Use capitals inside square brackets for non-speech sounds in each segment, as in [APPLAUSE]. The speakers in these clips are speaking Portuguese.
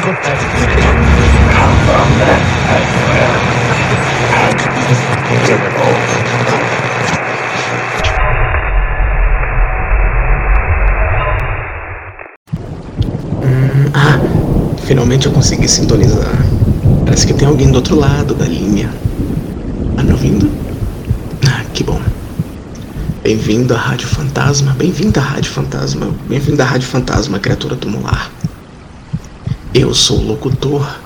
Hum, ah, finalmente eu consegui sintonizar. Parece que tem alguém do outro lado da linha. Ah, me ouvindo? Ah, que bom. Bem-vindo à Rádio Fantasma, bem-vindo à Rádio Fantasma, bem-vindo à Rádio Fantasma, criatura tumular. Eu sou o locutor.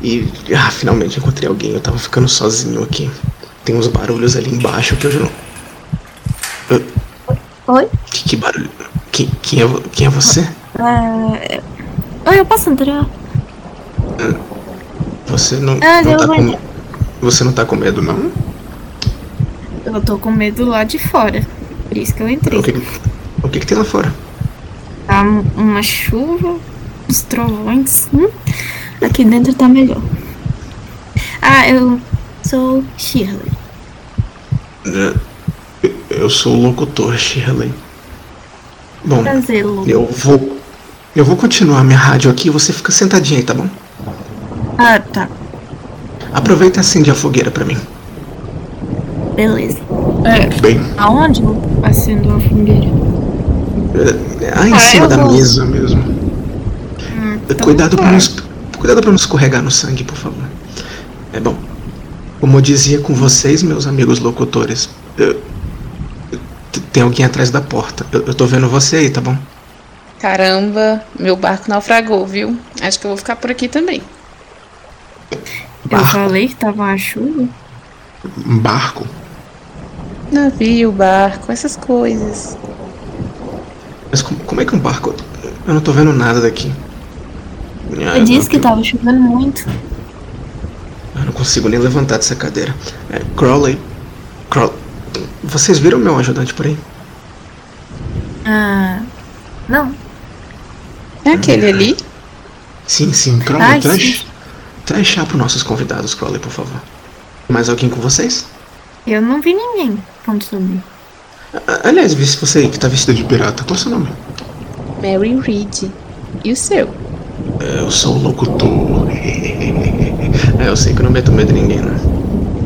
E ah, finalmente encontrei alguém. Eu tava ficando sozinho aqui. Tem uns barulhos ali embaixo que eu já não. Oi? Que, que barulho? Quem, quem, é, quem é você? Oi, eu posso entrar? Você não, Ah, não tá vou com. Você não tá com medo, não? Eu tô com medo lá de fora. Por isso que eu entrei. O que, o que, que tem lá fora? Tá um- uma chuva, uns trovões. Hum, aqui dentro tá melhor. Ah, eu sou Shirley. É, Eu sou o locutor, Shirley. Bom, Prazer, Lu. eu vou. Eu vou continuar minha rádio aqui e você fica sentadinha aí, tá bom? Ah, tá. Aproveita e acende a fogueira pra mim. Beleza. É, Bem, aonde eu acendo a fogueira? é, aí em Ah, cima eu da vou. mesa mesmo. Então Cuidado pra tá. não, cuidado pra não escorregar no sangue, por favor. É bom. Como eu dizia com vocês, meus amigos locutores, eu- t- tem alguém atrás da porta. Eu, eu tô vendo você aí, tá bom? Caramba, meu barco naufragou, viu? Acho que eu vou ficar por aqui também. Eu Barco. falei que tava uma chuva. Um barco. Navio, barco, essas coisas. Mas como, como é que um barco. Eu não tô vendo nada daqui. Ah, Eu disse eu- que tava chovendo muito. Eu não consigo nem levantar dessa cadeira. É, Crowley. Crow... Vocês viram meu ajudante por aí? Ah. Não. É aquele ali? Sim, sim. Crowley, Ai, traz, sim. traz chá pros nossos convidados, Crowley, por favor. Mais alguém com vocês? Eu não vi ninguém quando subi. Aliás, vi você aí que tá vestida de pirata. Qual é o seu nome? Mary Reed. E o seu? É, Eu sou o locutor. [LAUGHS] É, eu sei que eu não meto medo em ninguém, né?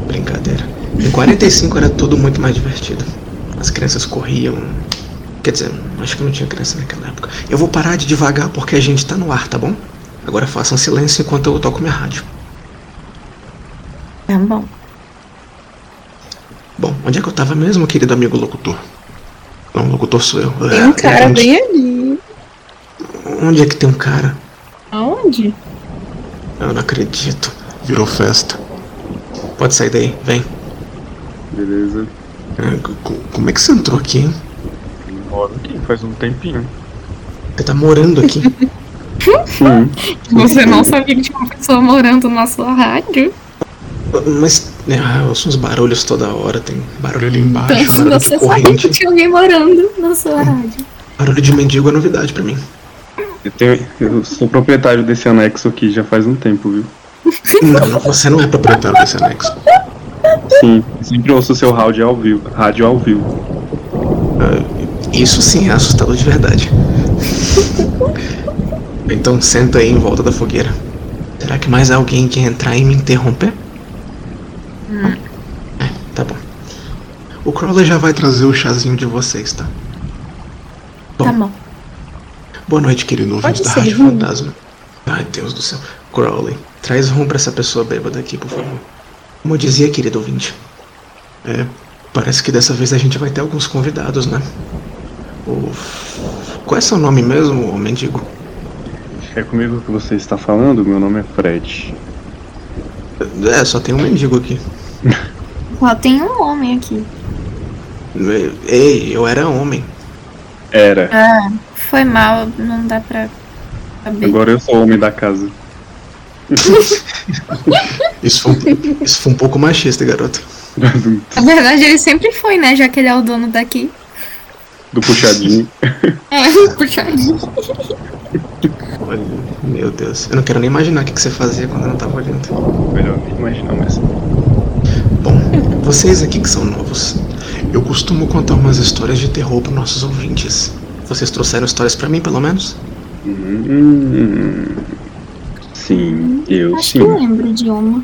Brincadeira. Em 45 era tudo muito mais divertido. As crianças corriam. Quer dizer, acho que não tinha criança naquela época. Eu vou parar de devagar porque a gente tá no ar, tá bom? Agora façam silêncio enquanto eu toco minha rádio. Tá bom. Bom, onde é que eu tava mesmo, querido amigo locutor? Não, o locutor sou eu. Tem um cara onde, bem ali. onde é que tem um cara? Aonde? Eu não acredito. Virou festa. Pode sair daí, vem. Beleza. É, co- co- Como é que você entrou aqui, hein? Moro aqui faz um tempinho. Você tá morando aqui. Sim. [LAUGHS] Você não sabia que tinha uma pessoa morando na sua rádio? Mas né, ah, eu ouço uns barulhos toda hora, tem barulho ali embaixo, Então barulho de você sabia que tinha alguém morando na sua rádio. Barulho de mendigo é novidade pra mim. Eu, tenho- eu sou proprietário desse anexo aqui já faz um tempo, viu? [LAUGHS] Não, não, você não é proprietário desse anexo. Sim, sempre ouço o seu rádio ao vivo. Rádio ao vivo. Ah, Isso sim é assustador de verdade. Então senta aí em volta da fogueira. Será que mais alguém quer entrar e me interromper? É, tá bom. O Crowley já vai trazer o chazinho de vocês, tá? Tá bom. Boa noite, querido ouvinte Pode da ser Rádio. Fantasma. Ai, Deus do céu. Crowley, traz rum pra essa pessoa bêbada aqui, por favor. Como eu dizia, querido ouvinte. É, parece que dessa vez a gente vai ter alguns convidados, né? O... Qual é seu nome mesmo, ô mendigo? É comigo que você está falando? Meu nome é Fred. É, só tem um mendigo aqui. [LAUGHS] Só tem um homem aqui. Ei, eu era homem. Era. Ah, foi mal, não dá pra saber. Agora eu sou o homem da casa. [LAUGHS] Isso foi, um- isso foi um pouco machista, garoto. Na verdade, ele sempre foi, né? Já que ele é o dono daqui. Do puxadinho. [LAUGHS] É, puxadinho. Olha, meu Deus. Eu não quero nem imaginar o que que você fazia quando eu não tava olhando. Melhor nem imaginar, mas. Bom, vocês aqui que são novos, eu costumo contar umas histórias de terror para nossos ouvintes. Vocês trouxeram histórias para mim, pelo menos? Hum, Sim, eu Acho sim. que eu lembro de uma.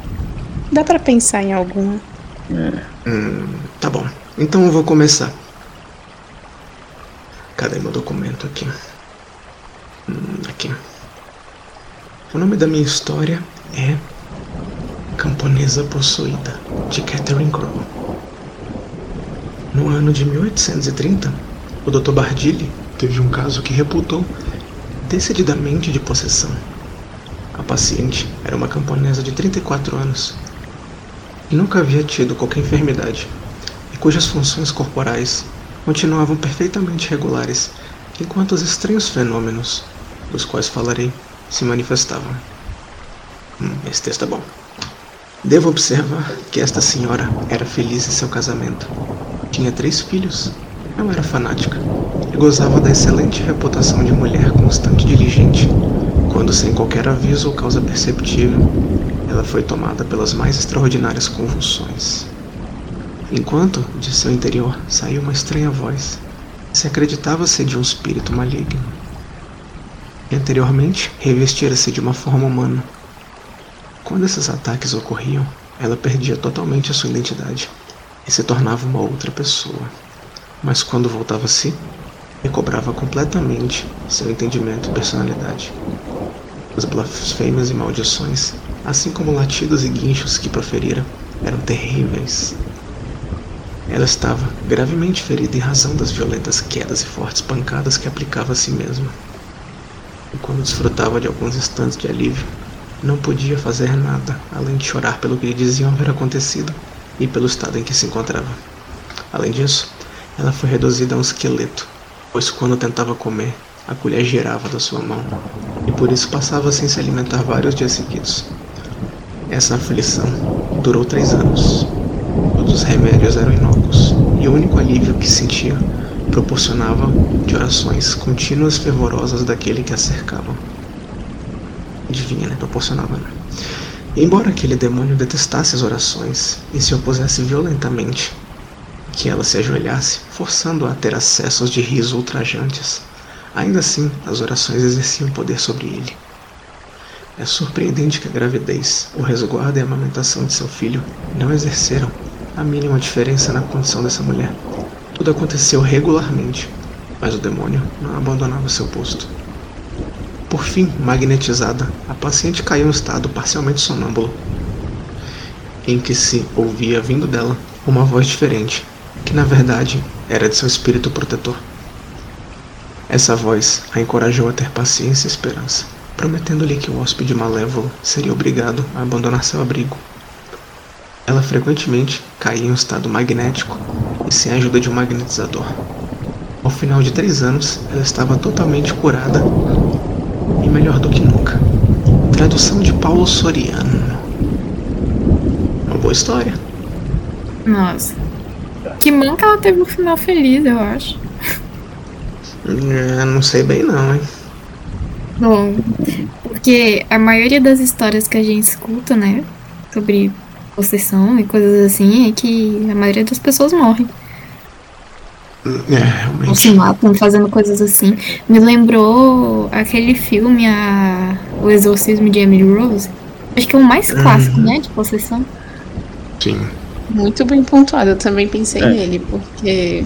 Dá pra pensar em alguma. É. Hum, tá bom. Então eu vou começar. Cadê meu documento aqui? Hum, aqui. O nome da minha história é Camponesa Possuída, de Catherine Crowe. No ano de 1830, o Dr. Bardilli teve um caso que reputou decididamente de possessão. A paciente era uma camponesa de 34 anos e nunca havia tido qualquer enfermidade, e cujas funções corporais continuavam perfeitamente regulares, enquanto os estranhos fenômenos, dos quais falarei, se manifestavam. Hum, esse texto é bom. Devo observar que esta senhora era feliz em seu casamento. Tinha três filhos. Não era fanática e gozava da excelente reputação de mulher constante e diligente, quando, sem qualquer aviso ou causa perceptível, ela foi tomada pelas mais extraordinárias convulsões. Enquanto, de seu interior, saiu uma estranha voz, se acreditava ser de um espírito maligno. Anteriormente, revestira-se de uma forma humana. Quando esses ataques ocorriam, ela perdia totalmente a sua identidade e se tornava uma outra pessoa. Mas quando voltava a si, recobrava completamente seu entendimento e personalidade. As blasfêmias e maldições, assim como latidos e guinchos que proferira, eram terríveis. Ela estava gravemente ferida em razão das violentas quedas e fortes pancadas que aplicava a si mesma. E quando desfrutava de alguns instantes de alívio, não podia fazer nada além de chorar pelo que lhe diziam haver acontecido e pelo estado em que se encontrava. Além disso, ela foi reduzida a um esqueleto, pois quando tentava comer, a colher girava da sua mão, e por isso passava sem se alimentar vários dias seguidos. Essa aflição durou três anos. Todos os remédios eram inócuos, e o único alívio que sentia proporcionava de orações contínuas fervorosas daquele que a cercava. Adivinha, né? Proporcionava, né? Embora aquele demônio detestasse as orações e se opusesse violentamente, que ela se ajoelhasse, forçando-a a ter acessos de riso ultrajantes, ainda assim as orações exerciam poder sobre ele. É surpreendente que a gravidez, o resguardo e a amamentação de seu filho não exerceram a mínima diferença na condição dessa mulher. Tudo aconteceu regularmente, mas o demônio não abandonava seu posto. Por fim, magnetizada, a paciente caiu em um estado parcialmente sonâmbulo, em que se ouvia vindo dela uma voz diferente, que na verdade era de seu espírito protetor. Essa voz a encorajou a ter paciência e esperança, prometendo-lhe que o hóspede malévolo seria obrigado a abandonar seu abrigo. Ela frequentemente caía em um estado magnético e sem a ajuda de um magnetizador. Ao final de três anos, ela estava totalmente curada e melhor do que nunca. Tradução de Paulo Soriano. Uma boa história. Nossa. Que que ela teve um final feliz, eu acho. É, não sei bem não, hein? Bom, porque a maioria das histórias que a gente escuta, né, sobre possessão e coisas assim, é que a maioria das pessoas morrem. É, Ou realmente. se matam fazendo coisas assim. Me lembrou aquele filme, a... O Exorcismo de Emily Rose. Acho que é o mais clássico, né, de possessão. Sim. Muito bem pontuado, eu também pensei É. nele, porque.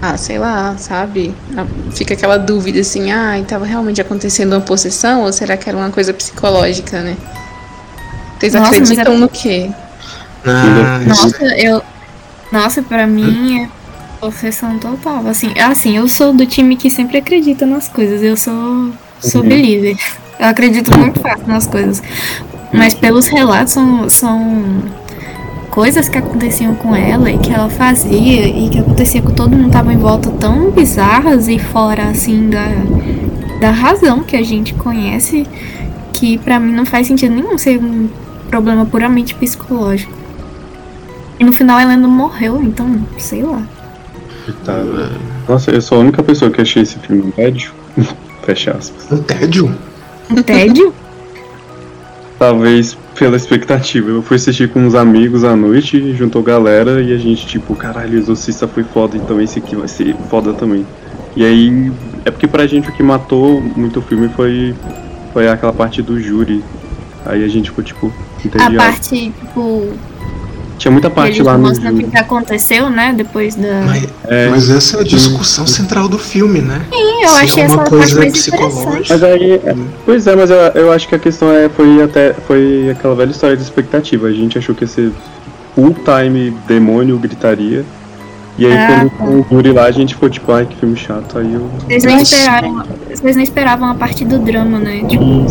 Ah, sei lá, sabe? Ah, Fica aquela dúvida assim, ah, estava realmente acontecendo uma possessão ou será que era uma coisa psicológica, né? Vocês Nossa, acreditam é- no quê? Ah, Nossa, eu. Nossa, pra mim é possessão total. Assim, assim, eu sou do time que sempre acredita nas coisas. Eu sou. sou Uhum. believer. Eu acredito muito fácil nas coisas. Mas pelos relatos são. são coisas que aconteciam com ela e que ela fazia e que acontecia com todo mundo tava em volta tão bizarras e fora assim da, da razão que a gente conhece que pra mim não faz sentido nenhum ser um problema puramente psicológico. E no final ela ainda morreu, então, sei lá. Coitada. Nossa, eu sou a única pessoa que achei esse filme um tédio. [LAUGHS] Fecha aspas. um tédio? Um tédio? [LAUGHS] Talvez pela expectativa. Eu fui assistir com uns amigos à noite, juntou galera e a gente, tipo, caralho, o Exorcista foi foda, então esse aqui vai ser foda também. E aí, é porque pra gente o que matou muito o filme foi, foi aquela parte do júri. Aí a gente ficou tipo, A entendeu? parte, tipo, Tinha muita parte lá no mostram o que aconteceu, né? Depois da. Mas, É, mas essa é a discussão central do filme, né? Sim, eu Se achei é essa uma parte coisa mais interessante. psicológica. Mas aí, é, pois é, mas eu, eu acho que a questão é, foi até foi aquela velha história de expectativa. A gente achou que ser full time demônio gritaria. E aí Ah, quando o júri lá, a gente ficou tipo, ai que filme chato. Aí eu. Vocês nem Nossa. esperaram. Vocês nem esperavam a parte do drama, né? Tipo,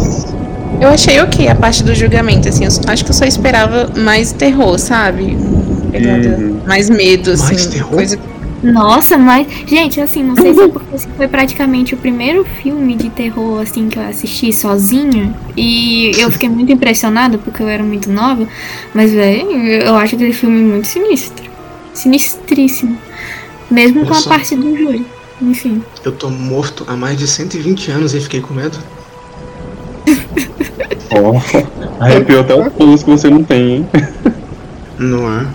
Eu achei ok a parte do julgamento, assim. Eu acho que eu só esperava mais terror, sabe? Pegada, Uhum. Mais medo, assim. Mais terror? Coisa... Nossa, mas. Gente, assim, não sei se é porque esse foi praticamente o primeiro filme de terror, assim, que eu assisti sozinha. E eu fiquei muito impressionada porque eu era muito nova. Mas, velho, eu acho aquele filme muito sinistro. Sinistríssimo. Mesmo com a Nossa. parte do júri. Enfim. Eu tô morto há mais de 120 anos e fiquei com medo. [LAUGHS] Ó, arrepiou até os pulos que você não tem, hein? Não é?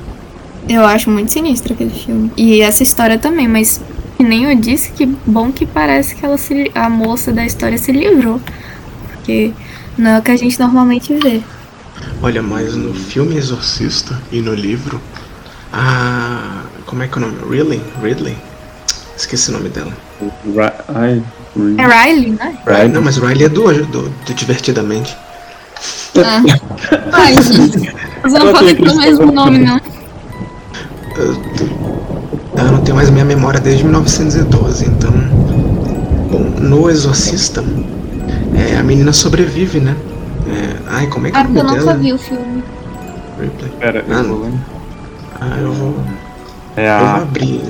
Eu acho muito sinistro aquele filme. E essa história também, mas que nem eu disse, que bom que parece que ela se, a moça da história se livrou. Porque não é o que a gente normalmente vê. Olha, mas no filme Exorcista e no livro, a. Como é que é o nome? Ridley? Ridley? Esqueci o nome dela. Ri- É Riley, né? Riley. Não, mas Riley é do, do, do Divertidamente. Ai, gente. Você não pode tem ter o mesmo nome, não. Eu, eu não tenho mais minha memória desde 1912, então. Bom, no Exorcista, é, a menina sobrevive, né? É, ai, como é que é Ah, o porque eu nome nunca dela? vi o filme. Pera, Ah, eu vou lembrar. Ah, eu vou. É Eu vou a, abrir.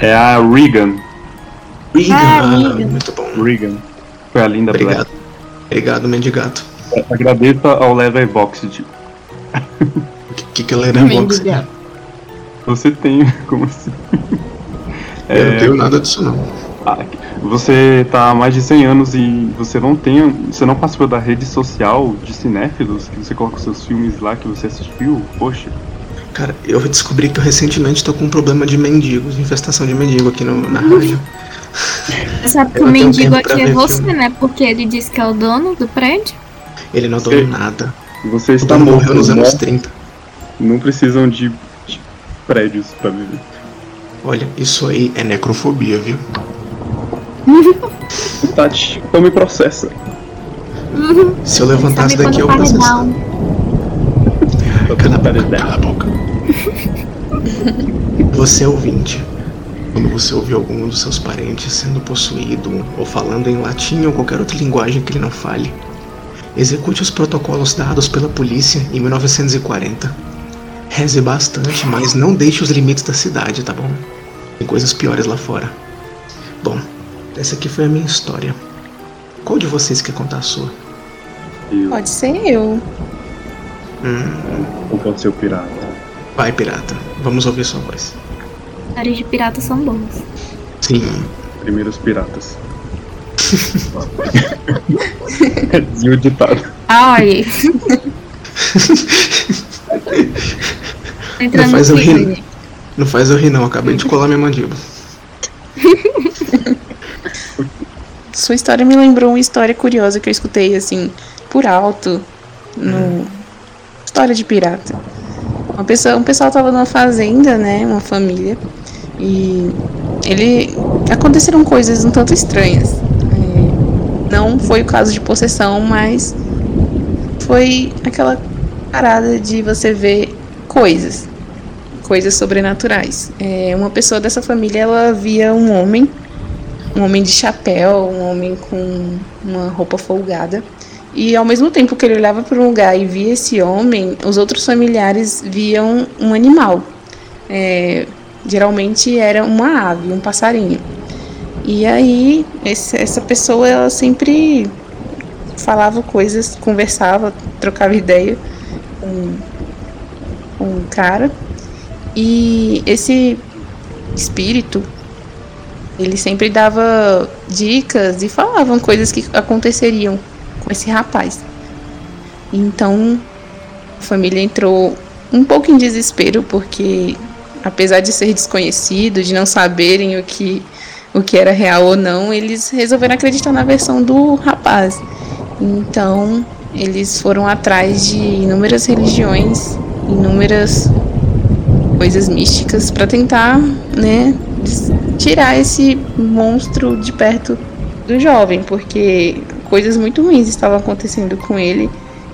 é a Regan. Regan, Ah, ah, Regan. muito bom. Regan. Foi a linda Obrigado. Obrigado, mendigato. Agradeça ao Leverbox. O [LAUGHS] que, que, box? Mendigato. Você tem. [LAUGHS] Como assim? Eu não É, tenho nada disso não. ah, Você tá há mais de 100 anos e você não tem. Você não participou da rede social de cinéfilos, que você coloca os seus filmes lá que você assistiu? Poxa. Cara, eu descobri que eu recentemente tô com um problema de mendigos, infestação de mendigo aqui no, na rádio. Você sabe que o mendigo aqui é você, filme. né? Porque ele disse que é o dono do prédio. Ele não Sei. donou nada. Você O está morto, morreu nos anos 30. Não precisam de, de prédios pra viver. Olha, isso aí é necrofobia, viu? [LAUGHS] Tati, então me processa. Se eu levantasse daqui, eu tá processava. legal? Cala a boca, cala a boca. Você é ouvinte. Quando você ouvir algum dos seus parentes sendo possuído ou falando em latim ou qualquer outra linguagem que ele não fale, execute os protocolos dados pela polícia em 1940. Reze bastante, mas não deixe os limites da cidade, tá bom? Tem coisas piores lá fora. Bom, essa aqui foi a minha história. Qual de vocês quer contar a sua? Eu, Pode ser eu. Hum, ou pode ser o pirata. vai, pirata. Vamos ouvir sua voz. Histórias de piratas são boas. Sim, Primeiros piratas. Dizia [LAUGHS] o ditado. Ai. Entrando Não faz eu rir. Não faz eu rir não, acabei de colar minha mandíbula. [LAUGHS] Sua história me lembrou uma história curiosa que eu escutei, assim, por alto, no... História de pirata. Uma pessoa, um pessoal tava numa fazenda, né, uma família, e ele... Aconteceram coisas um tanto estranhas. Não foi o caso de possessão, mas foi aquela parada de você ver coisas, coisas sobrenaturais. É, uma pessoa dessa família, ela via um homem um homem de chapéu, um homem com uma roupa folgada. E ao mesmo tempo que ele olhava para um lugar e via esse homem, os outros familiares viam um animal. É, geralmente era uma ave, um passarinho. E aí esse- essa pessoa ela sempre falava coisas, conversava, trocava ideia com, com o cara. E esse espírito ele sempre dava dicas e falavam coisas que aconteceriam com esse rapaz. Então, a família entrou um pouco em desespero porque apesar de ser desconhecido, de não saberem o que o que era real ou não, eles resolveram acreditar na versão do rapaz. Então, eles foram atrás de inúmeras religiões, inúmeras coisas místicas para tentar, né, tirar esse monstro de perto do jovem, porque coisas muito ruins estavam acontecendo com ele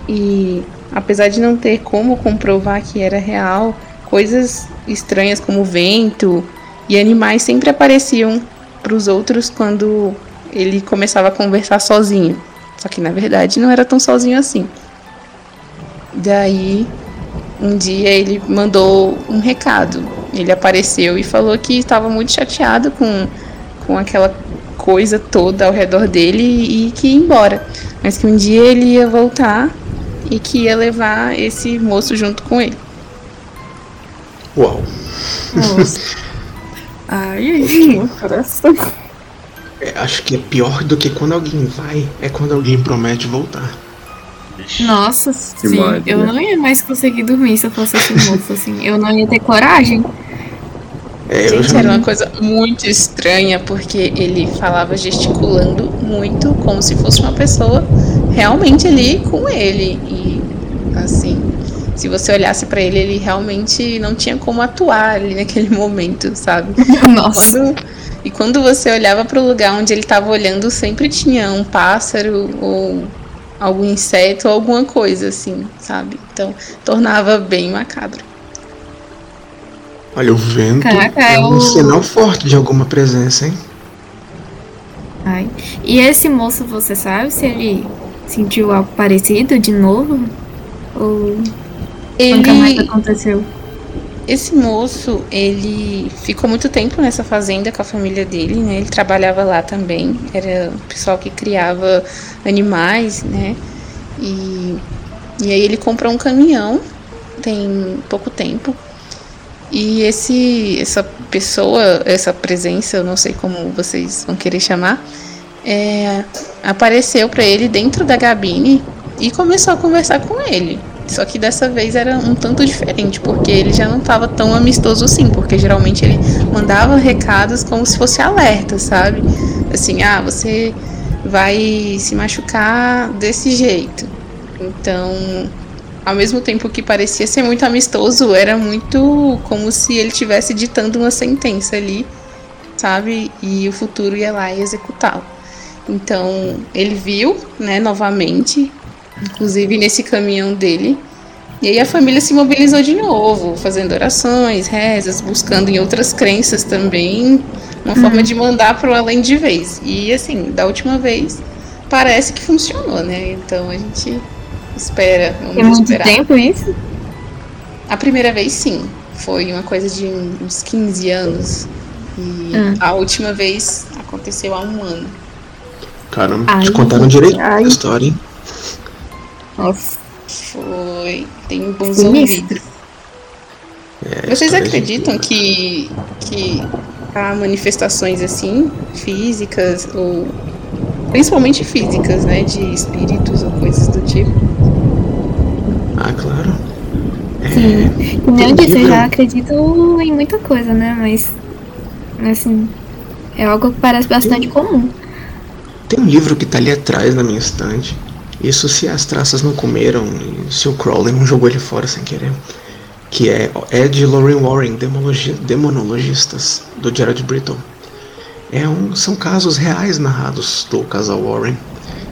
e apesar de não ter como comprovar que era real, coisas estranhas como vento e animais sempre apareciam para os outros quando ele começava a conversar sozinho. Só que na verdade não era tão sozinho assim. Daí, um dia ele mandou um recado. Ele apareceu e falou que estava muito chateado com, com aquela coisa toda ao redor dele e, que ia embora. Mas que um dia ele ia voltar e que ia levar esse moço junto com ele. Uau. Nossa. [LAUGHS] Ai, [LAUGHS] meu coração. É, acho que é pior do que quando alguém vai, é quando alguém promete voltar. Nossa, sim. Eu não ia mais conseguir dormir se eu fosse esse moço, assim. Eu não ia ter coragem. É, eu Gente, já era uma coisa muito estranha, porque ele falava gesticulando muito, como se fosse uma pessoa realmente ali com ele. E, assim, se você olhasse pra ele, ele realmente não tinha como atuar ali naquele [LAUGHS] momento, sabe? [LAUGHS] Nossa. Quando- e quando você olhava para o lugar onde ele estava olhando, sempre tinha um pássaro ou algum inseto ou alguma coisa assim, sabe? Então tornava bem macabro. Olha, o vento Caraca, é é um o- sinal forte de alguma presença, hein? Ai. E esse moço, você sabe se ele sentiu algo parecido de novo? Ou nunca mais Ele, aconteceu? esse moço, ele ficou muito tempo nessa fazenda com a família dele, né? Ele trabalhava lá também, era o pessoal que criava animais, né? E, e aí ele comprou um caminhão tem pouco tempo. E esse essa pessoa, essa presença, eu não sei como vocês vão querer chamar, é, apareceu para ele dentro da cabine e começou a conversar com ele. Só que dessa vez era um tanto diferente, porque ele já não estava tão amistoso assim, porque geralmente ele mandava recados como se fosse alerta, sabe? Assim, ah, você vai se machucar desse jeito. Então, ao mesmo tempo que parecia ser muito amistoso, era muito como se ele estivesse ditando uma sentença ali, sabe? E o futuro ia lá e executá-lo. Então, ele viu, né, novamente, inclusive nesse caminhão dele. E aí a família se mobilizou de novo, fazendo orações, rezas, buscando em outras crenças também uma forma de mandar para o além de vez. E assim, da última vez parece que funcionou, né? Então a gente espera, Tem vamos muito esperar. tempo isso? A primeira vez sim, foi uma coisa de uns 15 anos. E Hum. a última vez aconteceu há um ano. Caramba, Ai, te contaram direito ai. a história, hein? Nossa. Foi. Tem bons Sinistro. ouvidos. É, Vocês acreditam que, que há manifestações assim, físicas, ou principalmente físicas, né? De espíritos ou coisas do tipo? Ah, claro. Sim. Como eu Tem disse, eu já acredito em muita coisa, né? Mas, assim, é algo que parece bastante comum. Tem um livro que tá ali atrás na minha estante. Isso se as traças não comeram e se o Crowley não jogou ele fora sem querer. Que é, é de Lorraine Warren, Demonologistas, do Jared Brittle. É um, são casos reais narrados do casal Warren.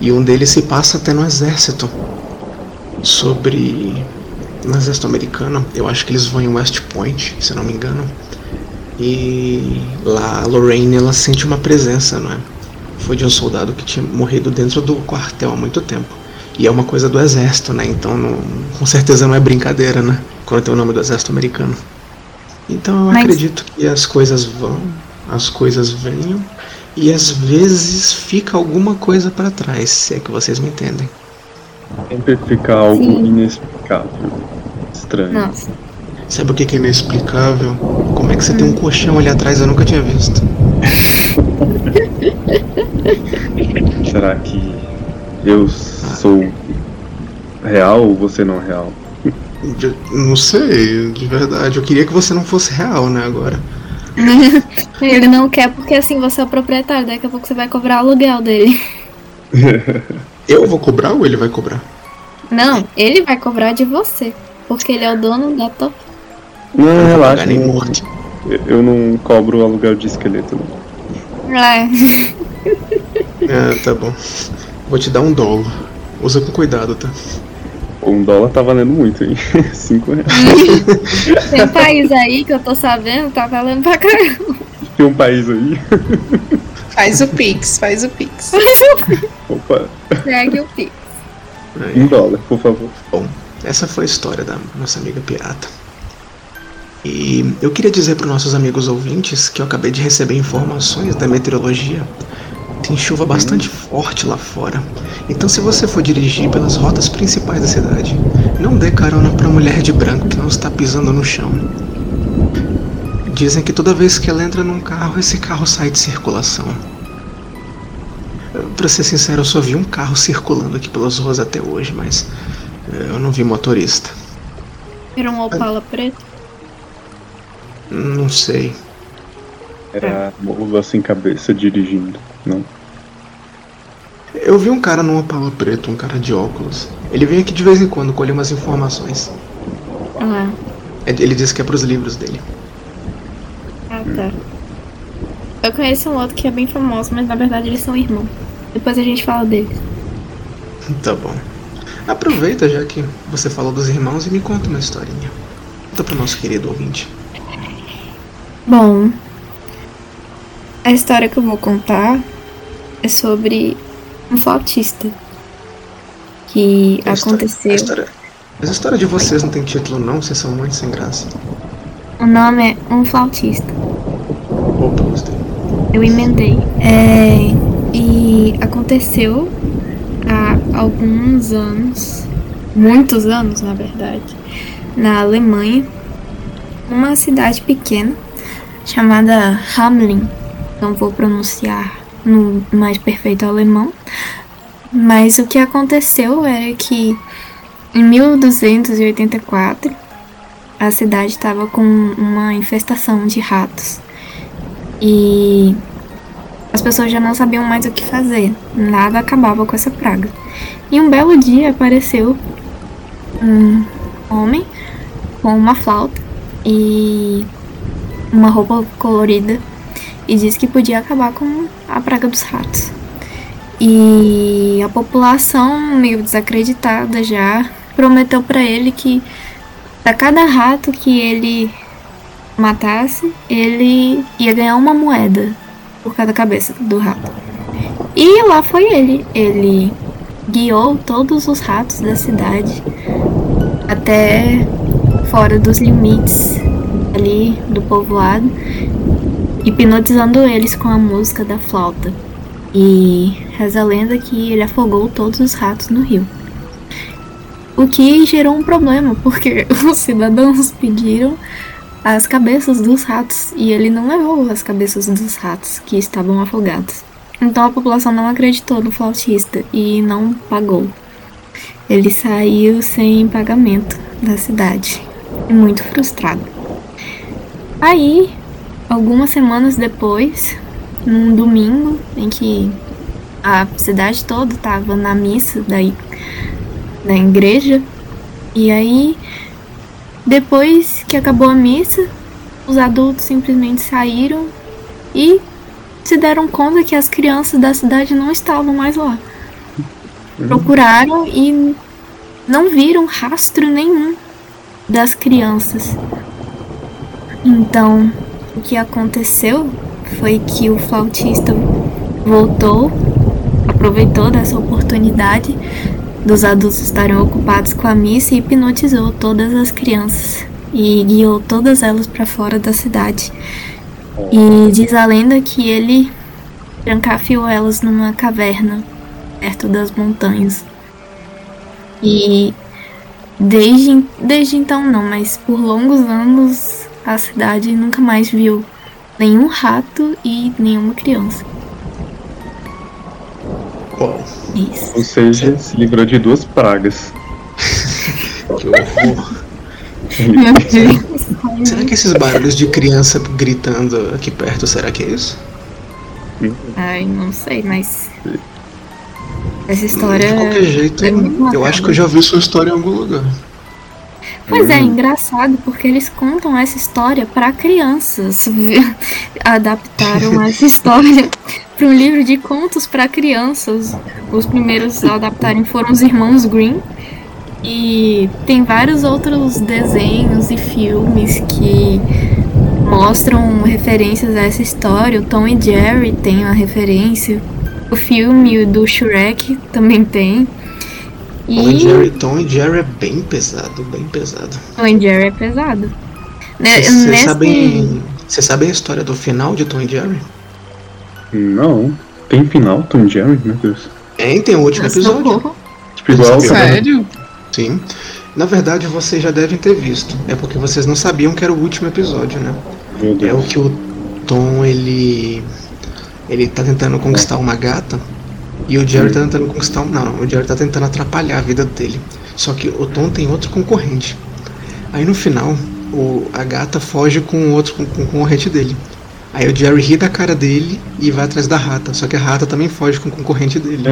E um deles se passa até no exército. Sobre. No exército americano. Eu acho que eles vão em West Point, se não me engano. E lá a Lorraine ela sente uma presença, não é? Foi de um soldado que tinha morrido dentro do quartel há muito tempo. E é uma coisa do exército, né? Então não, com certeza não é brincadeira, né? Quando tem o nome do exército americano. Então eu Mas- acredito que as coisas vão, as coisas venham e às vezes fica alguma coisa pra trás, se é que vocês me entendem. Sempre fica algo Sim. inexplicável. Estranho. Nossa. Sabe o que que é inexplicável? Como é que você tem um colchão ali atrás? Eu nunca tinha visto. [LAUGHS] Será que eu sou real ou você não é real? De- não sei, de verdade. Eu queria que você não fosse real, né? Agora. [LAUGHS] Ele não quer porque assim você é o proprietário, daqui a pouco você vai cobrar o aluguel dele. [LAUGHS] Eu vou cobrar ou ele vai cobrar? Não, ele vai cobrar de você. Porque ele é o dono da torre. Não, não relaxa. nem morte. eu- não cobro aluguel de esqueleto. Não. É. Ah, [LAUGHS] tá bom. Vou te dar um dólar. Usa com cuidado, tá? Um dólar tá valendo muito, hein? [LAUGHS] Cinco reais. [LAUGHS] Tem um país aí que eu tô sabendo, tá valendo pra caramba. Tem um país aí. Faz o Pix, faz o Pix. [LAUGHS] Opa, Segue o Pix. um dólar, por favor. Bom, essa foi a história da nossa amiga pirata. E eu queria dizer para nossos amigos ouvintes que eu acabei de receber informações da meteorologia. Tem chuva bastante forte lá fora. Então, se você for dirigir pelas rotas principais da cidade, não dê carona para mulher de branco que não está pisando no chão. Dizem que toda vez que ela entra num carro, esse carro sai de circulação. Pra ser sincero, eu só vi um carro circulando aqui pelas ruas até hoje, mas eh, eu não vi motorista. Era um Opala preto. Não sei. Era mula sem cabeça dirigindo. Não. Eu vi um cara num Opala preto, um cara de óculos. Ele vem aqui de vez em quando colher umas informações. Ah, Ele diz que é pros livros dele. ah tá. Eu conheço um outro que é bem famoso, mas na verdade eles são irmãos. Depois a gente fala deles. [LAUGHS] Tá bom. Aproveita já que você falou dos irmãos e me conta uma historinha. Conta pro nosso querido ouvinte. Bom, a história que eu vou contar é sobre um flautista que A história- aconteceu. A história, essa história de vocês não tem título não, vocês são muito sem graça. O nome é Um Flautista. Opa, gostei. Eu emendei. É, e aconteceu há alguns anos, muitos anos na verdade, na Alemanha, uma cidade pequena chamada Hamelin. Não vou pronunciar no mais perfeito alemão, mas o que aconteceu era que em 1284 a cidade estava com uma infestação de ratos. E as pessoas já não sabiam mais o que fazer. Nada acabava com essa praga. E um belo dia apareceu um homem com uma flauta e uma roupa colorida e disse que podia acabar com a praga dos ratos. E a população, meio desacreditada já, prometeu para ele que para cada rato que ele matasse, ele ia ganhar uma moeda por cada cabeça do rato. E lá foi ele. Ele guiou todos os ratos da cidade até fora dos limites ali do povoado, hipnotizando eles com a música da flauta. E reza a lenda que ele afogou todos os ratos no rio. O que gerou um problema, porque [LAUGHS] os cidadãos pediram as cabeças dos ratos e ele não levou as cabeças dos ratos que estavam afogados. Então a população não acreditou no flautista e não pagou. Ele saiu sem pagamento da cidade, muito frustrado. Aí, algumas semanas depois, num domingo em que a cidade toda estava na missa da, i- da igreja, e aí depois que acabou a missa, os adultos simplesmente saíram e se deram conta que as crianças da cidade não estavam mais lá. Procuraram e não viram rastro nenhum das crianças. Então, o que aconteceu foi que o flautista voltou, aproveitou dessa oportunidade dos adultos estarem ocupados com a missa e hipnotizou todas as crianças e guiou todas elas para fora da cidade. E diz a lenda que ele trancafiou elas numa caverna perto das montanhas. E desde, desde então não, mas por longos anos a cidade nunca mais viu nenhum rato e nenhuma criança. Uau, Isso. Ou seja, se livrou de duas pragas. [LAUGHS] que horror. Meu [LAUGHS] Deus. será que esses barulhos de criança gritando aqui perto, será que é isso? Ai, não sei, mas. Essa história. De qualquer jeito, é eu acho que eu já vi sua história em algum lugar. Pois é, Hum. engraçado, porque eles contam essa história para crianças. [LAUGHS] Adaptaram [LAUGHS] essa história para um livro de contos para crianças. Os primeiros a adaptarem foram os irmãos Green. E tem vários outros desenhos e filmes que mostram referências a essa história. O Tom e Jerry tem uma referência. O filme do Shrek também tem. Tom e Jerry, Tom e Jerry é bem pesado, bem pesado. Tom e Jerry é pesado. Vocês nesse- sabem, sabem a história do final de Tom e Jerry? Não. Tem final, Tom e Jerry? Meu Deus. É, tem o último episódio. Socorro. Tipo, igual. Sério? Sim. Na verdade, vocês já devem ter visto. É porque vocês não sabiam que era o último episódio, né? Meu É o que o Tom, ele. Ele tá tentando conquistar uma gata. E o Jerry tá tentando conquistar um. Não, não, o Jerry tá tentando atrapalhar a vida dele. Só que o Tom tem outro concorrente. Aí no final, o, a gata foge com o outro com, com o concorrente dele. Aí o Jerry ri da cara dele e vai atrás da rata. Só que a rata também foge com o concorrente dele.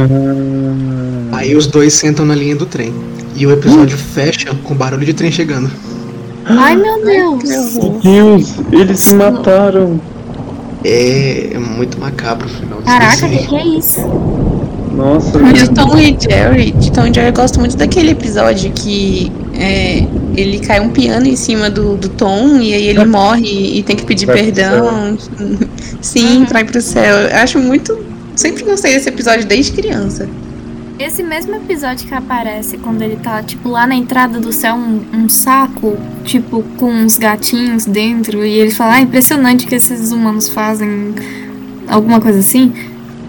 Ah, Aí os dois sentam na linha do trem. E o episódio fecha com barulho de trem chegando. Ai meu Deus! Meu Deus, eles se mataram. É, é muito macabro o final Caraca, o que, que é isso? Nossa, De Tom e Jerry, de Tom e Jerry eu gosto muito daquele episódio que é, ele cai um piano em cima do, do Tom e aí ele [LAUGHS] morre e tem que pedir Vai perdão. [LAUGHS] Sim, vai pro céu. Eu acho muito. Sempre gostei desse episódio desde criança. Esse mesmo episódio que aparece quando ele tá, tipo, lá na entrada do céu, um, um saco, tipo, com uns gatinhos dentro, e ele fala, ah, impressionante que esses humanos fazem alguma coisa assim.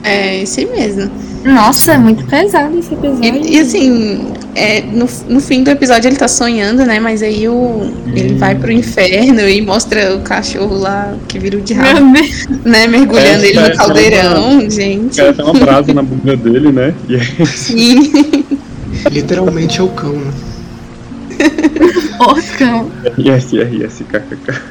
É esse mesmo. Nossa, é muito pesado esse episódio. E, e assim, é, no, no fim do episódio ele tá sonhando, né? Mas aí o, ele vai pro inferno e mostra o cachorro lá que vira o diabo, né? Mergulhando É, ele é, no caldeirão, gente. cara tem uma brasa na bunda dele, né? Aí, [LAUGHS] Sim. Literalmente é o cão, né? Porcão. yes, yes, yes, kkk.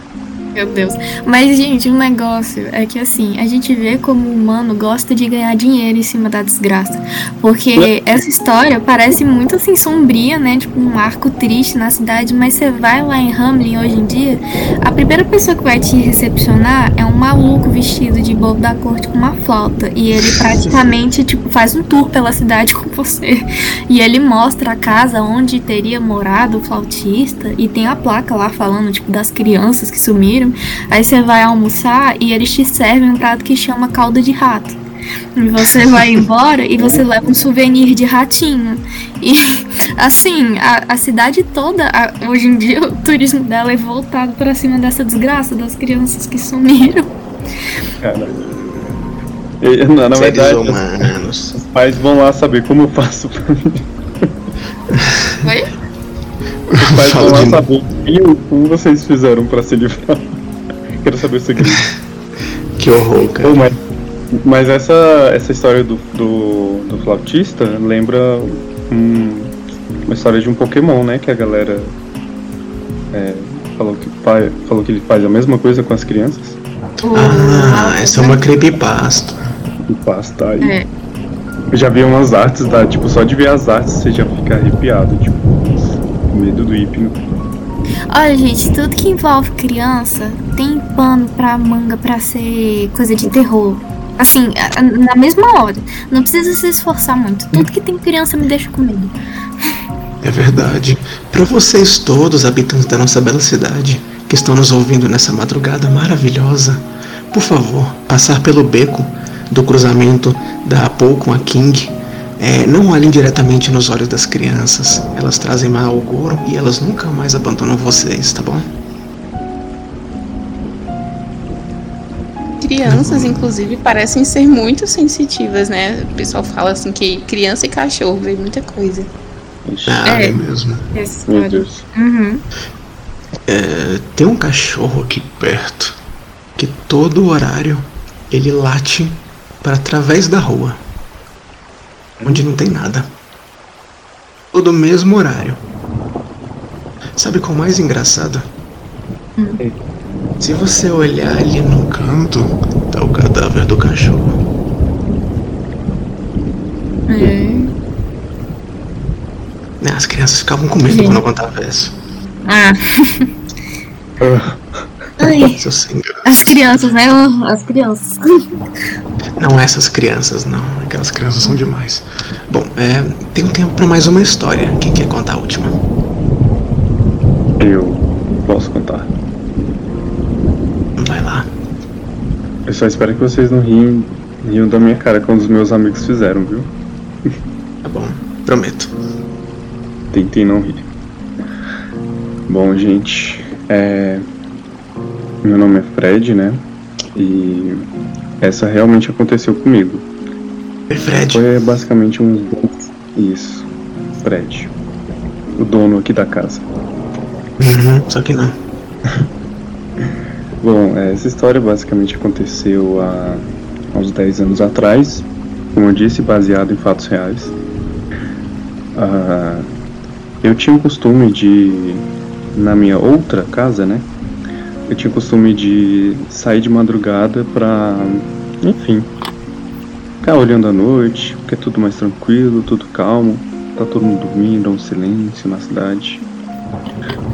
Meu Deus. Mas, gente, o negócio é que assim, a gente vê como o humano gosta de ganhar dinheiro em cima da desgraça. Porque essa história parece muito assim sombria, né? Tipo, um arco triste na cidade, mas você vai lá em Hamlin hoje em dia, a primeira pessoa que vai te recepcionar é um maluco vestido de bobo da corte com uma flauta. E ele praticamente, tipo, faz um tour pela cidade com você. E ele mostra a casa onde teria morado o flautista e tem a placa lá falando, tipo, das crianças que sumiram. Aí você vai almoçar e eles te servem um prato que chama calda de rato. E você vai [LAUGHS] embora e você leva um souvenir de ratinho. E [LAUGHS] assim, a, a cidade toda, a- hoje em dia, [LAUGHS] o turismo dela é voltado pra cima dessa desgraça das crianças que sumiram. Cara. Na, na verdade, humanos. os pais vão lá saber como eu faço pra mim. Oi? Os pais vão lá saber e como vocês fizeram pra se livrar. [LAUGHS] Quero saber o segredo. [LAUGHS] Que horror, cara. Pô, mas, mas essa, essa história do, do, do flautista lembra um- uma história de um Pokémon, né? Que a galera é, falou, que, o pai, falou que ele faz a mesma coisa com as crianças. Ah, essa é uma creepypasta. E pasta aí. É. Eu já vi umas artes, da, tipo, só de ver as artes você já fica arrepiado, tipo, medo do hipno. Olha, gente, tudo que envolve criança tem pano pra manga pra ser coisa de terror. Assim, na mesma hora. Não precisa se esforçar muito. Tudo que tem criança me deixa com medo. É verdade. Para vocês todos, habitantes da nossa bela cidade, que estão nos ouvindo nessa madrugada maravilhosa, por favor, passar pelo beco do cruzamento da Apple com a King. É, não olhem diretamente nos olhos das crianças. Elas trazem mau agouro e elas nunca mais abandonam vocês, tá bom? Crianças, inclusive, parecem ser muito sensitivas, né? O pessoal fala assim que criança e cachorro vê muita coisa. Ah, É. é mesmo. Deus. Uhum. É, tem um cachorro aqui perto que todo horário ele late para através da rua, onde não tem nada. Todo mesmo horário. Sabe qual é o mais engraçado? Se você olhar ali no canto, tá o cadáver do cachorro. É. As crianças ficavam com medo Gente. quando eu contava isso. Ah, Ah, [LAUGHS] ai, Seu sem graça. as crianças, né? As crianças. Não essas crianças, não. Aquelas crianças são demais. Bom, é, tem um tempo pra mais uma história. Quem quer contar a última? eu posso contar. Vai lá. Eu só espero que vocês não riem, riam da minha cara como os meus amigos fizeram, viu? Tá bom, prometo. Tentem não rir. Bom, gente, é... meu nome é Fred, né? E essa realmente aconteceu comigo. Oi, Fred. Foi basicamente dois. Isso, Fred. O dono aqui da casa. Uhum, só que não. [LAUGHS] Bom, é, essa história basicamente aconteceu há uns 10 anos atrás, como eu disse, baseado em fatos reais. Ah, eu tinha o costume de, na minha outra casa, né? Eu tinha o costume de sair de madrugada pra, enfim, ficar olhando à noite, porque é tudo mais tranquilo, tudo calmo, tá todo mundo dormindo, é um silêncio na cidade.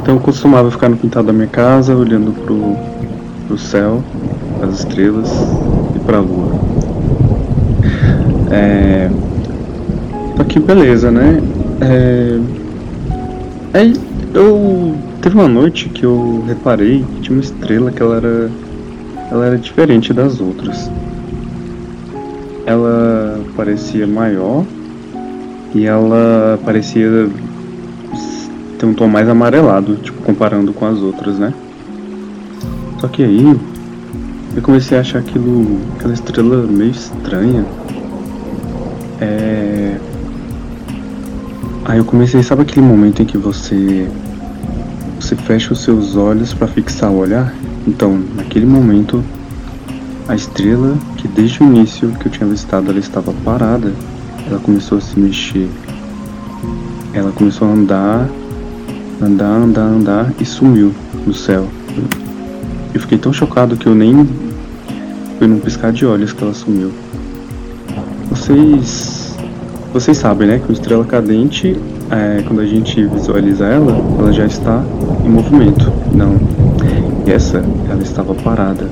Então eu costumava ficar no quintal da minha casa, olhando pro, pro céu, as estrelas e pra lua. É... Só que beleza, né? É... Aí eu. Teve uma noite que eu reparei que tinha uma estrela que ela era. Ela era diferente das outras. Ela parecia maior e ela parecia ter um tom mais amarelado, tipo, comparando com as outras, né? Só que aí eu comecei a achar aquilo, aquela estrela meio estranha. É... Aí eu comecei, sabe aquele momento em que você você fecha os seus olhos para fixar o olhar? Então, naquele momento, a estrela que desde o início que eu tinha avistado ela estava parada, ela começou a se mexer. Ela começou a andar, andar, andar, andar e sumiu no céu. Eu fiquei tão chocado que eu nem. Foi num piscar de olhos que ela sumiu. Vocês. Vocês sabem, né? Que uma estrela cadente, é, quando a gente visualiza ela, ela já está em movimento. Não. E essa, ela estava parada.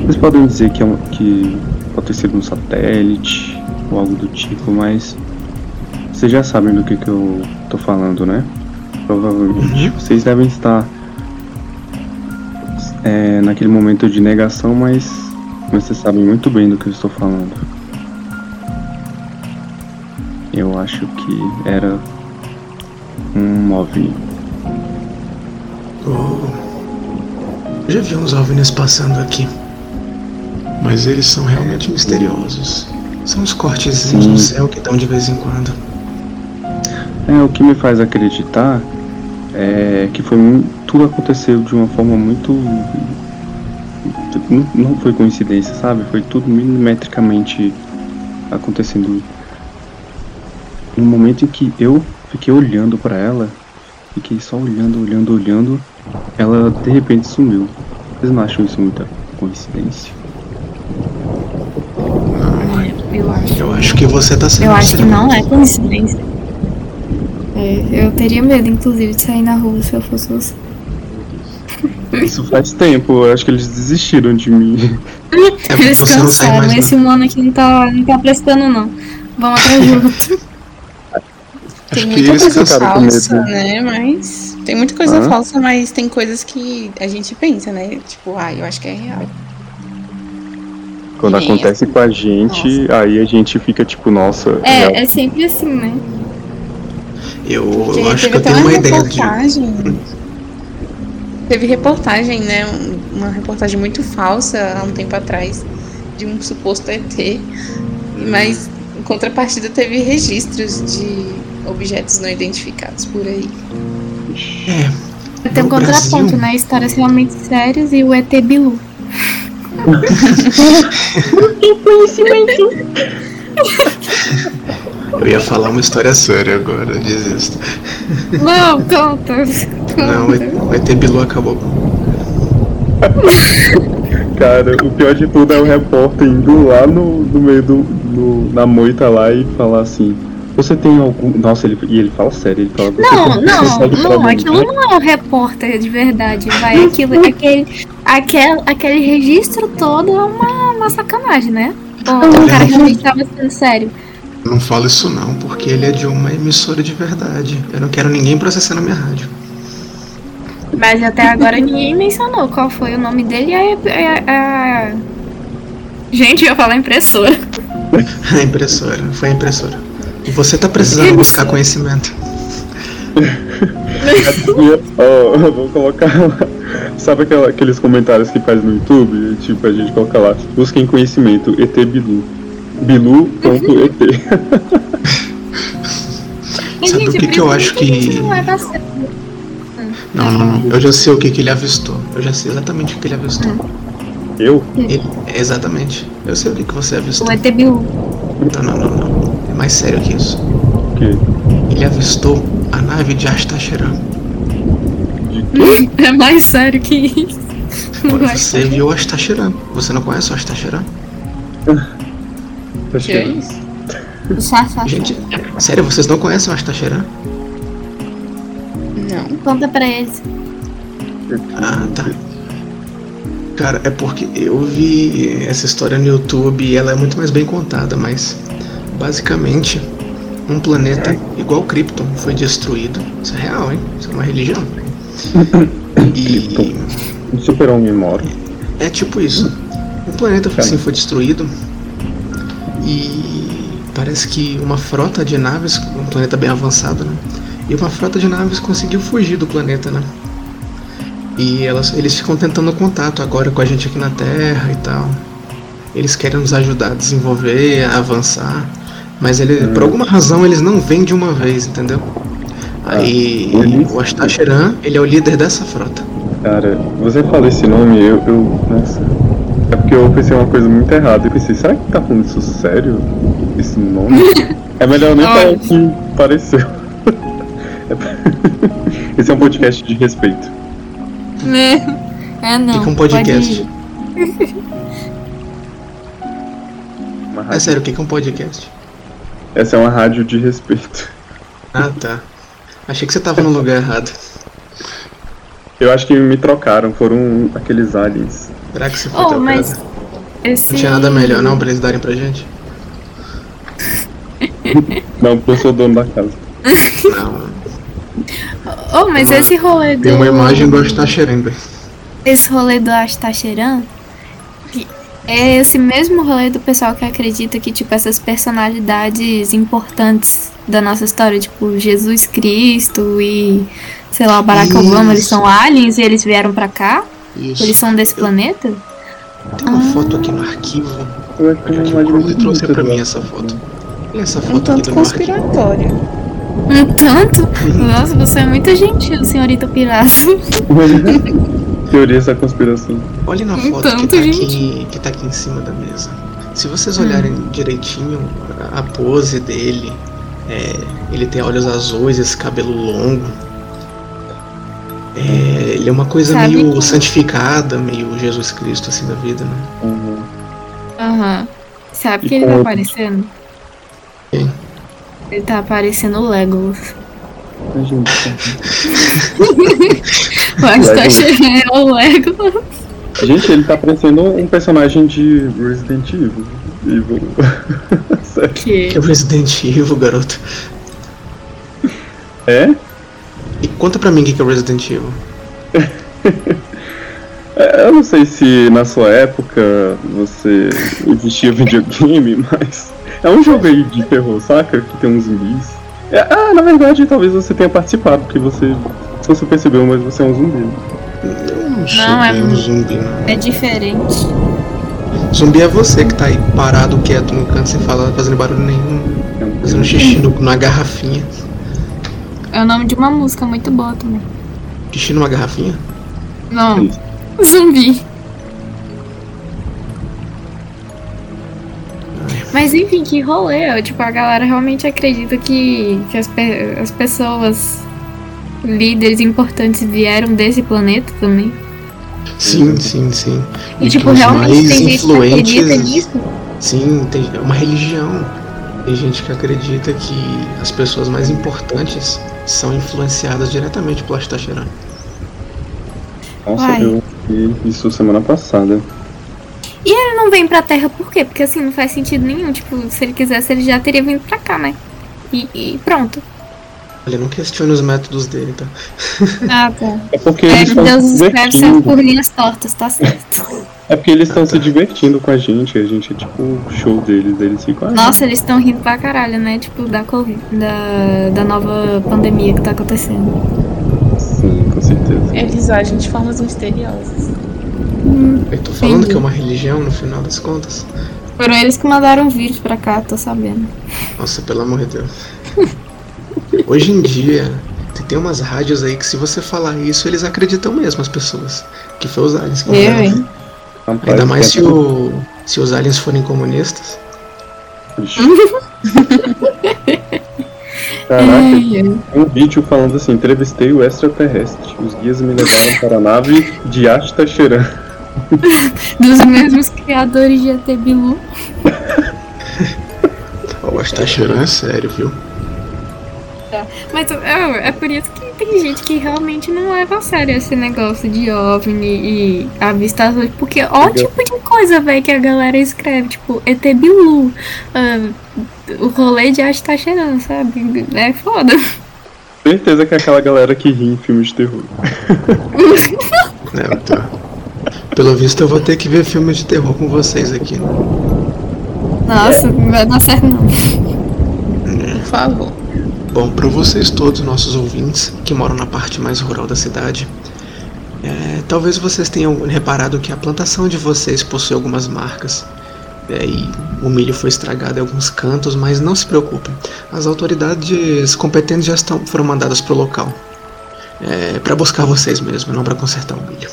Vocês podem dizer que, é que pode ter sido um satélite ou algo do tipo, mas. Vocês já sabem do que, que eu tô falando, né? Provavelmente. Vocês devem estar é, naquele momento de negação, mas, mas vocês sabem muito bem do que eu estou falando. Eu acho que era um OVNI. Oh. Já vi uns OVNIs passando aqui. Mas eles são realmente misteriosos. São os cortezinhos Sim. no céu que dão de vez em quando. É, o que me faz acreditar é que foi tudo aconteceu de uma forma muito. Não, não foi coincidência, sabe? Foi tudo milimetricamente acontecendo. No momento em que eu fiquei olhando pra ela, fiquei só olhando, olhando, olhando, ela de repente sumiu. Vocês não acham isso muita coincidência? Eu acho. Eu acho que você tá sendo Eu acho que não é coincidência. É, eu teria medo, inclusive, de sair na rua se eu fosse você. Isso faz tempo, eu acho que eles desistiram de mim. É Eles sai cansaram, esse humano aqui não tá, não tá prestando, não. Vamos de outro. [LAUGHS] Tem muita coisa falsa, né? Mas. Tem muita coisa Hã? falsa, mas tem coisas que a gente pensa, né? Tipo, ah, eu acho que é real. Quando Sim. acontece com a gente, aí a gente fica tipo, nossa. real- É, é sempre assim, né? Eu, Porque eu acho que teve eu até tenho uma uma ideia de. reportagem. Teve reportagem, né? um- Uma reportagem muito falsa há um tempo atrás de um suposto ET. Mas em contrapartida teve registros de objetos não identificados por aí. É, Tem um No contraponto, Brasil. né? Histórias realmente sérias e o ET Bilu. eu ia falar uma história séria agora, desisto. Não, conta. Não, o ET Bilu acabou. Cara, o pior de tudo é o repórter indo lá no, no meio do. no- na moita lá e falar assim: Você tem algum. Nossa, ele, e ele fala sério, ele fala. "Você Não, não, não, trabalhar?" aquilo não é um repórter de verdade, vai. Aquilo, aquele, aquele, aquele registro todo é uma, uma sacanagem, né? O cara realmente tava sendo sério. Não falo isso não, porque ele é de uma emissora de verdade. Eu não quero ninguém processando a minha rádio. Mas até agora ninguém mencionou qual foi o nome dele e a. a- a- Gente, eu ia falar impressora. [LAUGHS] A impressora, foi a impressora. Você tá precisando buscar conhecimento. [LAUGHS] Ó, eu vou colocar lá. Sabe aqueles comentários que faz no YouTube? Tipo, a gente coloca lá, busquem conhecimento, ET Bilu. Bilu.et. [LAUGHS] Sabe o que que eu acho que- é. Não, não, não. Eu já sei o que, que ele avistou. Eu já sei exatamente o que ele avistou. Eu? Ele- exatamente. Eu sei o que, que você avistou. O ET Bilu. Não, não, não, não. É mais sério que isso. O quê? Ele avistou a nave de Astacheran. De quê? É mais sério que isso. Não vai. Você viu Astacheran. Você não conhece o Astacheran? Que é isso? Gente, sério, vocês não conhecem o Astacheran? Não. Conta pra eles. Ah, tá. Cara, é porque eu vi essa história no YouTube e ela é muito mais bem contada, mas basicamente um planeta igual Krypton foi destruído. Isso é real, hein? Isso é uma religião. [COUGHS] E Um super-homem mora. é tipo isso. O planeta foi, assim, foi destruído e parece que uma frota de naves, um planeta bem avançado, né? E uma frota de naves conseguiu fugir do planeta, né? E elas, eles ficam tentando contato agora com a gente aqui na Terra e tal. Eles querem nos ajudar a desenvolver, a avançar. Mas ele, por alguma razão eles não vêm de uma vez, entendeu? Aí eles- o Astacheran, ele é o líder dessa frota. Cara, você fala esse nome, eu, eu. Nossa. É porque eu pensei uma coisa muito errada. Eu pensei, será que tá falando isso sério? Esse nome? [LAUGHS] É melhor nem falar o que pareceu. [LAUGHS] Esse é um podcast de respeito. É, não. Fica um pode podcast. É sério, o que é um podcast? Essa é uma rádio de respeito. Ah, tá. Achei que você tava no lugar errado. Eu acho que me trocaram, foram aqueles aliens. Será que você foi Oh, trocado? mas. Esse... Não tinha nada melhor não pra eles darem pra gente? [LAUGHS] Não, porque eu sou dono da casa. Não. Oh, mas uma- esse rolê do. Tem uma imagem do Astacheran, velho. Esse rolê do Astacheran. que É esse mesmo rolê do pessoal que acredita que, tipo, essas personalidades importantes da nossa história, tipo, Jesus Cristo e, sei lá, Barack Obama, eles Isso. são aliens e eles vieram pra cá? Isso. Eles são desse planeta? Tem uma foto aqui no arquivo. Eu acho que o trouxe pra mim lado. essa foto. Olha essa Um foto aqui tanto conspiratória. Um tanto? Nossa, você é muito gentil, senhorita Piraço. [LAUGHS] Teorias da conspiração. Olha na foto que, tanto, tá gente. aqui, que tá aqui em cima da mesa. Se vocês Hum. olharem direitinho a pose dele, é, ele tem olhos azuis, esse cabelo longo. É, ele é uma coisa Sabe meio que- santificada, meio Jesus Cristo assim da vida, né? Uhum. Aham. Sabe E que ele tá aparecendo? Quem? Ele tá aparecendo o Legolas. Ai, gente, [LAUGHS] [LAUGHS] O Astacheran Legolas. é o Legolas. Gente, ele tá parecendo um personagem de Resident Evil. Evil. [LAUGHS] Sério. Que Que... é o Resident Evil, garoto. É? E conta pra mim o que é o Resident Evil. [LAUGHS] É, Eu não sei se na sua época você existia videogame, mas é um jogo aí de terror, saca? Que tem uns zumbis. É, ah, na verdade, talvez você tenha participado, porque você, se você percebeu, mas você é um zumbi. Eu não sou Não, é um zumbi, não. É diferente. Zumbi é você que tá aí parado, quieto no canto, sem falar, fazendo barulho nenhum. É um Fazendo xixi no, numa garrafinha. É o nome de uma música muito boa também. Xixi numa garrafinha? Não, Isso. zumbi. Mas enfim, que rolê. Tipo, a galera realmente acredita que, que as, pe- as pessoas, líderes importantes, vieram desse planeta também. Sim, sim, sim. E, que tipo, realmente mais tem gente que acredita nisso. Sim, tem é uma religião. Tem gente que acredita que as pessoas mais importantes são influenciadas diretamente pelo Astacheran. Nossa, Uai. eu vi isso semana passada. E ele não vem pra Terra por quê? Porque assim, não faz sentido nenhum. Tipo, se ele quisesse, ele já teria vindo pra cá, né? E, e pronto. Olha, não questione os métodos dele, tá? Ah, tá. [LAUGHS] É porque É, eles estão se Deus escreve sempre divertindo. por linhas tortas, tá certo. É porque eles estão se divertindo com a gente. A gente é tipo o show deles. Eles ficam. "Ah, Nossa, eles estão rindo pra caralho, né? Tipo, da Covid, da, da nova pandemia que tá acontecendo. Sim, com certeza. Eles agem de formas misteriosas. Eu tô falando Entendi. que é uma religião no final das contas. Foram eles que mandaram o vírus pra cá, tô sabendo. Nossa, pelo amor de Deus. [LAUGHS] Hoje em dia, tem- umas rádios aí que se você falar isso, eles acreditam mesmo, as pessoas. Que foi os aliens que Eu, mandaram. hein? Rapaz, Ainda mais é- se, o, se os aliens forem comunistas. [LAUGHS] Caraca, um vídeo falando assim, entrevistei o extraterrestre. Os guias me levaram para a nave de Ashtasheran. [LAUGHS] Dos mesmos criadores de ET Bilu. [LAUGHS] Tá cheirando é sério, viu? Mas é, é por isso que tem gente que realmente não leva a sério esse negócio de OVNI e avistações. Porque olha o tipo de coisa, velho, que a galera escreve. Tipo, ET Bilu. ah, o rolê de arte tá cheirando, sabe? É foda. Certeza que é aquela galera que ri em filmes de terror. [LAUGHS] É, então. Pelo visto, eu vou ter que ver filmes de terror com vocês aqui. Né? Nossa, não vai dar certo não. Por favor. Bom, para vocês todos, nossos ouvintes, que moram na parte mais rural da cidade, é, talvez vocês tenham reparado que a plantação de vocês possui algumas marcas. É, e o milho foi estragado em alguns cantos, mas não se preocupem. As autoridades competentes já estão, foram mandadas para o local. É, para buscar vocês mesmo, não para consertar o milho.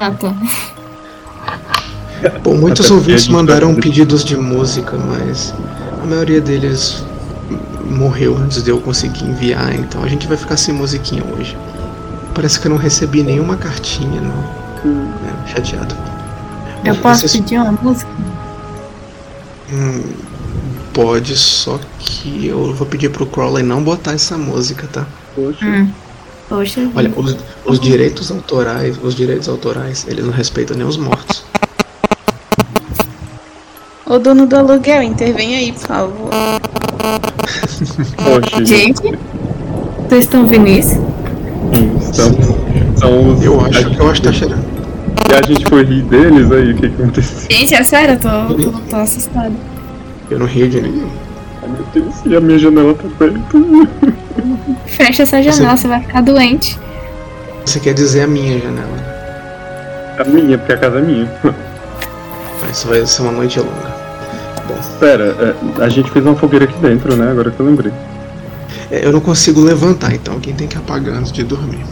Ah, tá. Bom, muitos Até ouvintes gente mandaram pedidos de música, mas a maioria deles morreu antes de eu conseguir enviar, então a gente vai ficar sem musiquinha hoje. Parece que eu não recebi nenhuma cartinha, não. É, chateado. Eu Bom, posso vocês- pedir uma música? Hum, pode, só que eu vou pedir pro Crowley não botar essa música, tá? Poxa. Hum. Poxa. Olha, os, os direitos autorais, os direitos autorais, eles não respeitam nem os mortos. Ô dono do aluguel, intervém aí, por favor. Poxa, Gente, vocês estão vendo isso? São, são os. Eu acho, gente- eu acho que tá cheirando. E a gente foi rir deles aí, o que que aconteceu? Gente, é sério, eu tô, tô, tô assustada. Eu não rio de ninguém. Ai meu Deus, e a minha janela tá aberta. Fecha essa janela, você vai ficar doente. Você quer dizer a minha janela? A minha, porque a casa é minha. Mas vai ser uma noite longa. Pera, é, a gente fez uma fogueira aqui dentro, né? Agora que eu lembrei. É, eu não consigo levantar, então alguém tem que apagar antes de dormir.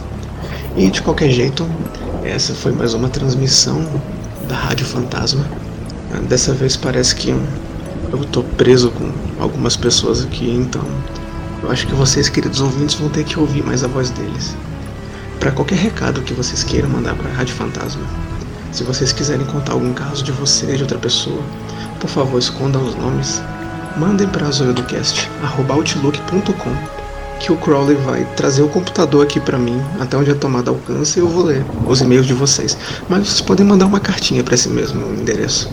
E de qualquer jeito, essa foi mais uma transmissão da Rádio Fantasma. Dessa vez parece que eu, eu tô preso com algumas pessoas aqui, então eu acho que vocês, queridos ouvintes, vão ter que ouvir mais a voz deles. Para qualquer recado que vocês queiram mandar para a Rádio Fantasma, se vocês quiserem contar algum caso de você, de outra pessoa, por favor, escondam os nomes. Mandem para zoiodocast.outlook.com que o Crowley vai trazer o computador aqui para mim, até onde a tomada alcança, e eu vou ler os e-mails de vocês. Mas vocês podem mandar uma cartinha para esse mesmo endereço.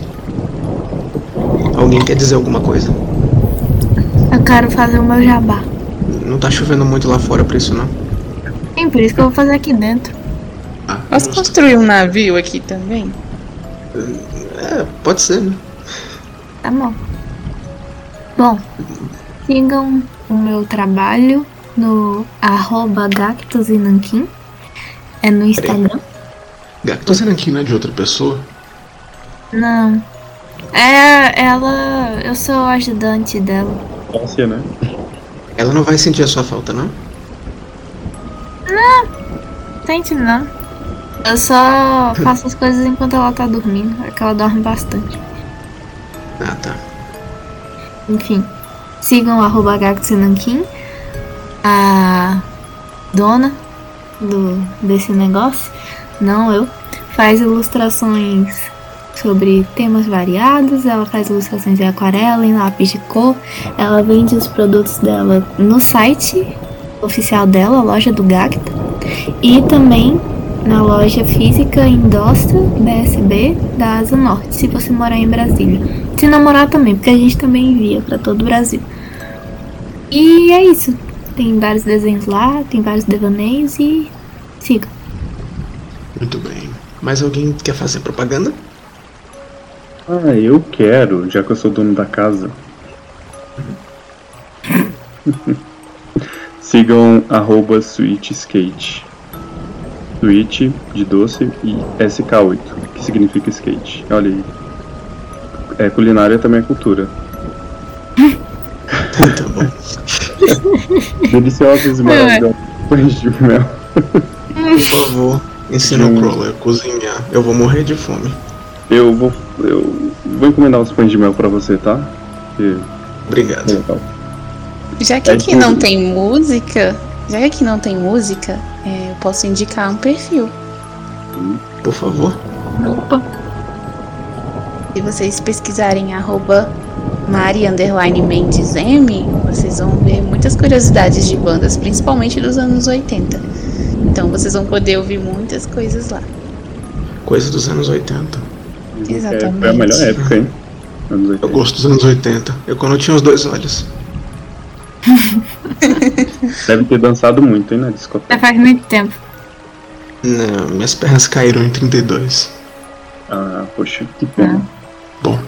Alguém quer dizer alguma coisa? Eu quero fazer o meu jabá. Não tá chovendo muito lá fora pra isso, não? Sim, por isso que eu vou fazer aqui dentro. Ah, Posso construir um navio aqui também? É, pode ser, né? Tá bom. Bom, sigam o meu trabalho no arroba Gactus e Nanquim. É no Instagram. Gactus aqui não é de outra pessoa? Não. É, ela. Eu sou a ajudante dela. Nossa, né? Ela não vai sentir a sua falta, não? Sente não. Eu só faço as coisas enquanto ela tá dormindo. É que ela dorme bastante. Ah, tá. Enfim. Sigam o Nanquim. A dona do, desse negócio, não eu, faz ilustrações sobre temas variados. Ela faz ilustrações em aquarela, em lápis de cor. Ela vende os produtos dela no site oficial dela, a loja do Gacta, e também na loja física Indostra BSB da Asa Norte, se você morar em Brasília. Se não morar também, porque a gente também envia para todo o Brasil. E é isso. Tem vários desenhos lá, tem vários devaneios e siga. Muito bem. Mais alguém quer fazer propaganda? Ah, eu quero, já que eu sou dono da casa. [LAUGHS] Sigam arroba SweetSkate. Sweet de doce e SK8, que significa skate. Olha aí. É, culinária também é cultura. Tá bom. Deliciosos e maravilhosos pães de mel. Por favor, ensina o Crawler a cozinhar. Eu vou morrer de fome. Eu vou, eu vou encomendar os pães de mel pra você, tá? Que Obrigado. é legal. Já que É aqui não tem música, já que aqui não tem música, é, eu posso indicar um perfil. Por favor. Opa. Se vocês pesquisarem arroba Mari underline Mendes M, vocês vão ver muitas curiosidades de bandas, principalmente dos anos 80. Então vocês vão poder ouvir muitas coisas lá. Coisa dos anos 80. Dizem que é- Exatamente. Foi a melhor época, hein? Anos Eu 80. gosto dos anos 80. Eu quando eu tinha os dois olhos. [LAUGHS] Deve ter dançado muito, hein, na Já discoteca. faz muito tempo. Não, minhas pernas caíram em 32. Ah, poxa, que pena. Bom,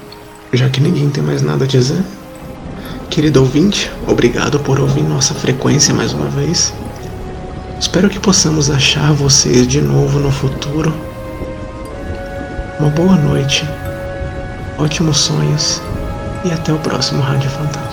já que ninguém tem mais nada a dizer, querido ouvinte, obrigado por ouvir nossa frequência mais uma vez. Espero que possamos achar vocês de novo no futuro. Uma boa noite, ótimos sonhos e até o próximo Rádio Fantasma.